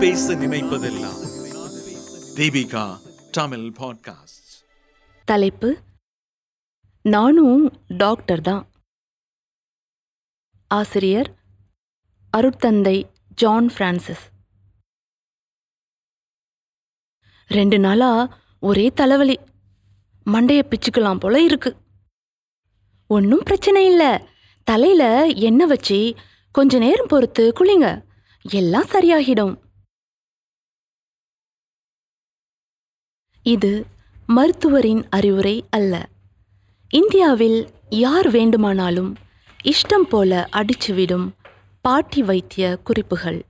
பேச நினைப்பதெல்லாம். தீபிகா தமிழ் பாட்காஸ்ட் தலைப்பு நானும் டாக்டர் தான். ஆசிரியர் அருட்தந்தை ஜான் பிரான்சிஸ். ரெண்டு நாளா ஒரே தலைவலி. மண்டைய பிச்சுக்கலாம் போல இருக்கு. ஒன்றும் பிரச்சனை இல்லை. தலையில எண்ணெய் வச்சு கொஞ்ச நேரம் பொறுத்து குளிங்க. எல்லாம் சரியாகிடும். இது மருத்துவரின் அறிவுரை அல்ல. இந்தியாவில் யார் வேண்டுமானாலும் இஷ்டம் போல அடிச்சுவிடும் பாட்டி வைத்திய குறிப்புகள்.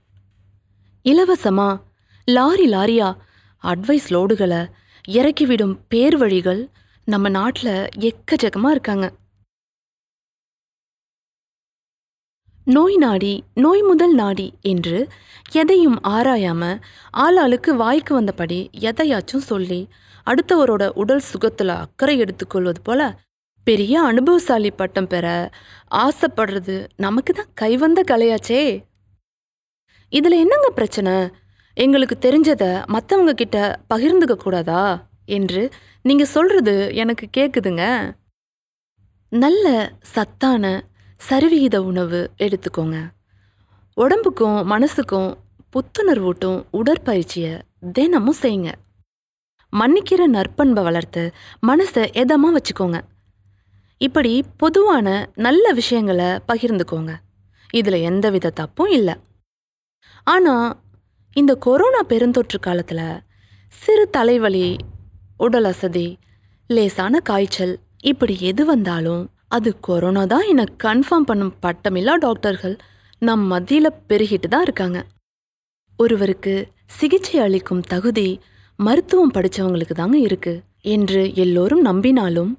இலவசமா லாரி லாரியா அட்வைஸ் லோடுகளை இறக்கிவிடும் பேர் வழிகள் நம்ம நாட்டில் எக்கச்சக்கமாக இருக்காங்க. நோய் நாடி நோய் முதல் நாடி என்று எதையும் ஆராயாம ஆளாளுக்கு வாய்க்கு வந்தபடி எதையாச்சும் சொல்லி அடுத்தவரோட உடல் சுகத்துல அக்கறை எடுத்துக்கொள்வது போல பெரிய அனுபவசாலி பட்டம் பெற ஆசைப்படுறது நமக்கு தான் கைவந்த கலையாச்சே. இதுல என்னங்க பிரச்சனை? எங்களுக்கு தெரிஞ்சத மத்தவங்க கிட்ட பகிர்ந்துக்க கூடாதா? என்று நீங்க சொல்றது எனக்கு கேக்குதுங்க. நல்ல சத்தான சரிவிகித உணவு எடுத்துக்கோங்க. உடம்புக்கும் மனசுக்கும் புத்துணர்வூட்டும் உடற்பயிற்சியை தினமும் செய்யுங்க. மன்னிக்கிற நற்பண்பை வளர்த்து மனசை எதமாக வச்சுக்கோங்க. இப்படி பொதுவான நல்ல விஷயங்களை பகிர்ந்துக்கோங்க. இதில் எந்தவித தப்பும் இல்லை. ஆனால் இந்த கொரோனா பெருந்தொற்று காலத்தில் சிறு தலைவலி உடல் அசதி லேசான காய்ச்சல் இப்படி எது வந்தாலும் அது கொரோனா தான் என கன்ஃபார்ம் பண்ணும் பட்டமில்லா டாக்டர்கள் நம் மத்தியில் பெருகிட்டு தான் இருக்காங்க. ஒருவருக்கு சிகிச்சை அளிக்கும் தகுதி மருத்துவம் படித்தவங்களுக்கு தாங்க இருக்கு என்று எல்லோரும் நம்பினாலும்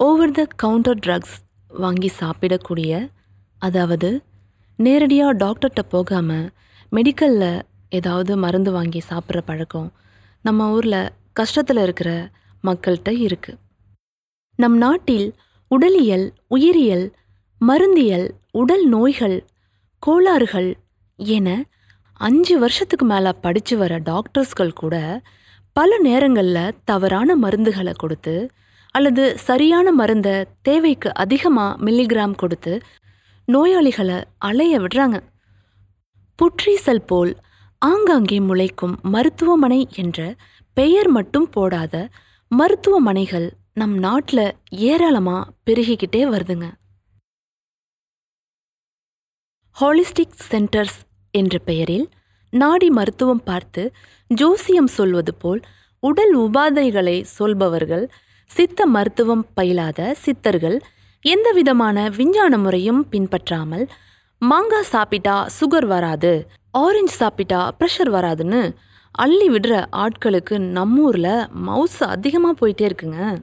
ஓவர் த கவுண்டர் ட்ரக்ஸ் வாங்கி சாப்பிடக்கூடிய அதாவது நேரடியாக டாக்டர்கிட்ட போகாமல் மெடிக்கலில் ஏதாவது மருந்து வாங்கி சாப்பிட்ற பழக்கம் நம்ம ஊரில் கஷ்டத்தில் இருக்கிற மக்கள்கிட்ட இருக்குது நம் நாட்டில் உடலியல் உயிரியல் மருந்தியல் உடல் நோய்கள் கோளாறுகள் என அஞ்சு வருஷத்துக்கு மேலே படித்து வர டாக்டர்ஸ்கள் கூட பல நேரங்களில் தவறான மருந்துகளை கொடுத்து அல்லது சரியான மருந்தை தேவைக்கு அதிகமாக மில்லிகிராம் கொடுத்து நோயாளிகளை அலைய விடுறாங்க. புற்றீசல் போல் ஆங்காங்கே முளைக்கும் மருத்துவமனை என்ற பெயர் மட்டும் போடாத மருத்துவமனைகள் நம் நாட்டில் ஏராளமாக பெருகிக்கிட்டே வருதுங்க. ஹாலிஸ்டிக் சென்டர்ஸ் என்ற பெயரில் நாடி மருத்துவம் பார்த்து ஜோசியம் சொல்வது போல் உடல் உபாதைகளை சொல்பவர்கள் சித்த மருத்துவம் பயிலாத சித்தர்கள் எந்தவிதமான விஞ்ஞான முறையும் பின்பற்றாமல் மாங்காய் சாப்பிட்டா சுகர் வராது ஆரஞ்சு சாப்பிட்டா ப்ரெஷர் வராதுன்னு அள்ளி விடுற ஆட்களுக்கு நம்மூரில் மவுஸ் அதிகமாக போயிட்டே இருக்குங்க.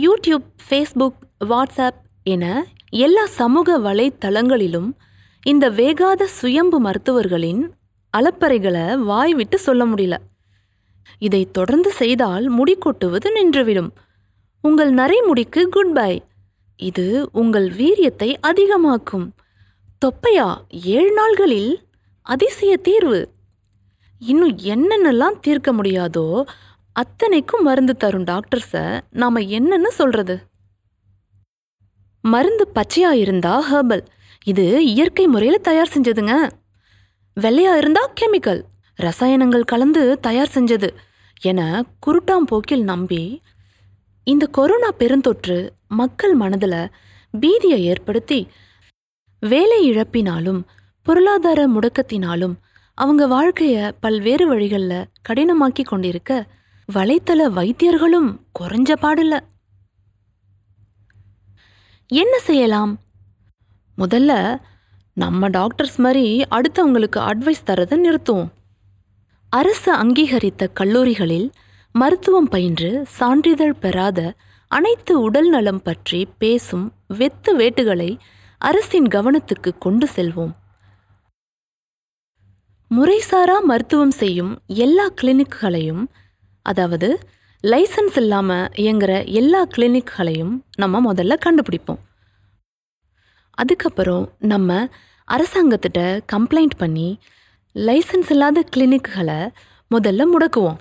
யூடியூப் ஃபேஸ்புக் வாட்ஸ்அப் என எல்லா சமூக வலைத்தளங்களிலும் இந்த வேகாத சுயம்பு மருத்துவர்களின் அலப்பறைகளை வாய் விட்டு சொல்ல முடியல. இதை தொடர்ந்து செய்தால் முடி கொட்டுவது நின்றுவிடும். உங்கள் நரைமுடிக்கு குட் பை இது உங்கள் வீரியத்தை அதிகமாக்கும். தொப்பையா? ஏழு நாள்களில் அதிசய தீர்வு. இன்னும் என்னென்னலாம் தீர்க்க முடியாதோ அத்தனைக்கும் மருந்து தரும் டாக்டர்ஸை நாம என்னன்னு சொல்றது? மருந்து பச்சையா இருந்தா ஹெர்பல் இது இயற்கை முறையில் தயார் செஞ்சதுங்க. வெள்ளையா இருந்தா கெமிக்கல் ரசாயனங்கள் கலந்து தயார் செஞ்சது. என குருட்டாம் போக்கில் நம்பி இந்த கொரோனா பெருந்தொற்று மக்கள் மனதில் பீதியை ஏற்படுத்தி வேலை இழப்பினாலும் பொருளாதார முடக்கத்தினாலும் அவங்க வாழ்க்கையை பல்வேறு வழிகளில் கடினமாக்கி கொண்டிருக்க வலைத்தள வைத்தியர்களும் குறைஞ்ச பாடில்ல. என்ன செய்யலாம்? முதல்ல நம்ம டாக்டர்ஸ் மாதிரி அடுத்தவங்களுக்கு அட்வைஸ் தரதை நிறுத்துவோம். அரசு அங்கீகரித்த கல்லூரிகளில் மருத்துவம் பயின்று சான்றிதழ் பெறாத அனைத்து உடல் நலம் பற்றி பேசும் வெத்து வேட்டுகளை அரசின் கவனத்துக்கு கொண்டு செல்வோம். முறைசாரா மருத்துவம் செய்யும் எல்லா கிளினிக்குகளையும் அதாவது லைசன்ஸ் இல்லாமல் இயங்குகிற எல்லா கிளினிக்குகளையும் நம்ம முதல்ல கண்டுபிடிப்போம். அதுக்கப்புறம் நம்ம அரசாங்கத்திட்ட கம்ப்ளைண்ட் பண்ணி லைசன்ஸ் இல்லாத கிளினிக்குகளை முதல்ல முடக்குவோம்.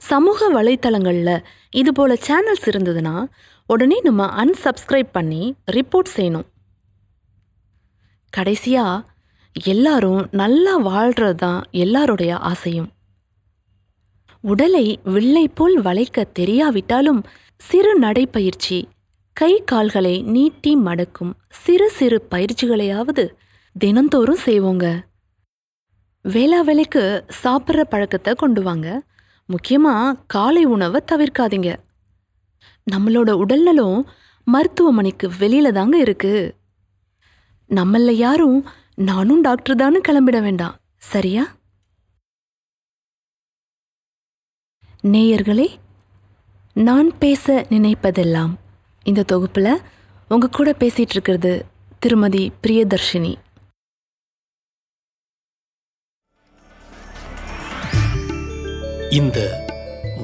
சமூக வலைத்தளங்களில் இது போல் சேனல்ஸ் இருந்ததுன்னா உடனே நம்ம அன்சப்ஸ்கிரைப் பண்ணி ரிப்போர்ட் செய்யணும். கடைசியாக எல்லாரும் நல்லா வாழ்கிறது தான் எல்லாருடைய ஆசையும். உடலை வில்லை போல் வளைக்க தெரியாவிட்டாலும் சிறு நடைப்பயிற்சி. கை கால்களை நீட்டி மடக்கும் சிறு சிறு பயிற்சிகளையாவது தினந்தோறும் செய்வோங்க. வேளா வேலைக்கு சாப்பிட்ற பழக்கத்தை கொண்டு வாங்க. முக்கியமாக காலை உணவை தவிர்க்காதீங்க. நம்மளோட உடல்நலம் மருத்துவமனைக்கு வெளியில தாங்க இருக்கு. நம்மள யாரும் நானும் டாக்டர் தானு கிளம்பிட வேண்டாம். சரியா? நேயர்களே நான் பேச நினைப்பதெல்லாம் இந்த தொகுப்புல உங்க கூட பேசிட்டு இருக்கிறது திருமதி பிரியதர்ஷினி. இந்த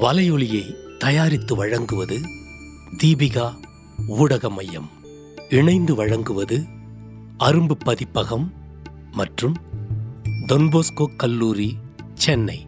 வலையொலியை தயாரித்து வழங்குவது தீபிகா ஊடக மையம் இணைந்து வழங்குவது அரும்பு பதிப்பகம் மற்றும் தொன்போஸ்கோ கல்லூரி சென்னை.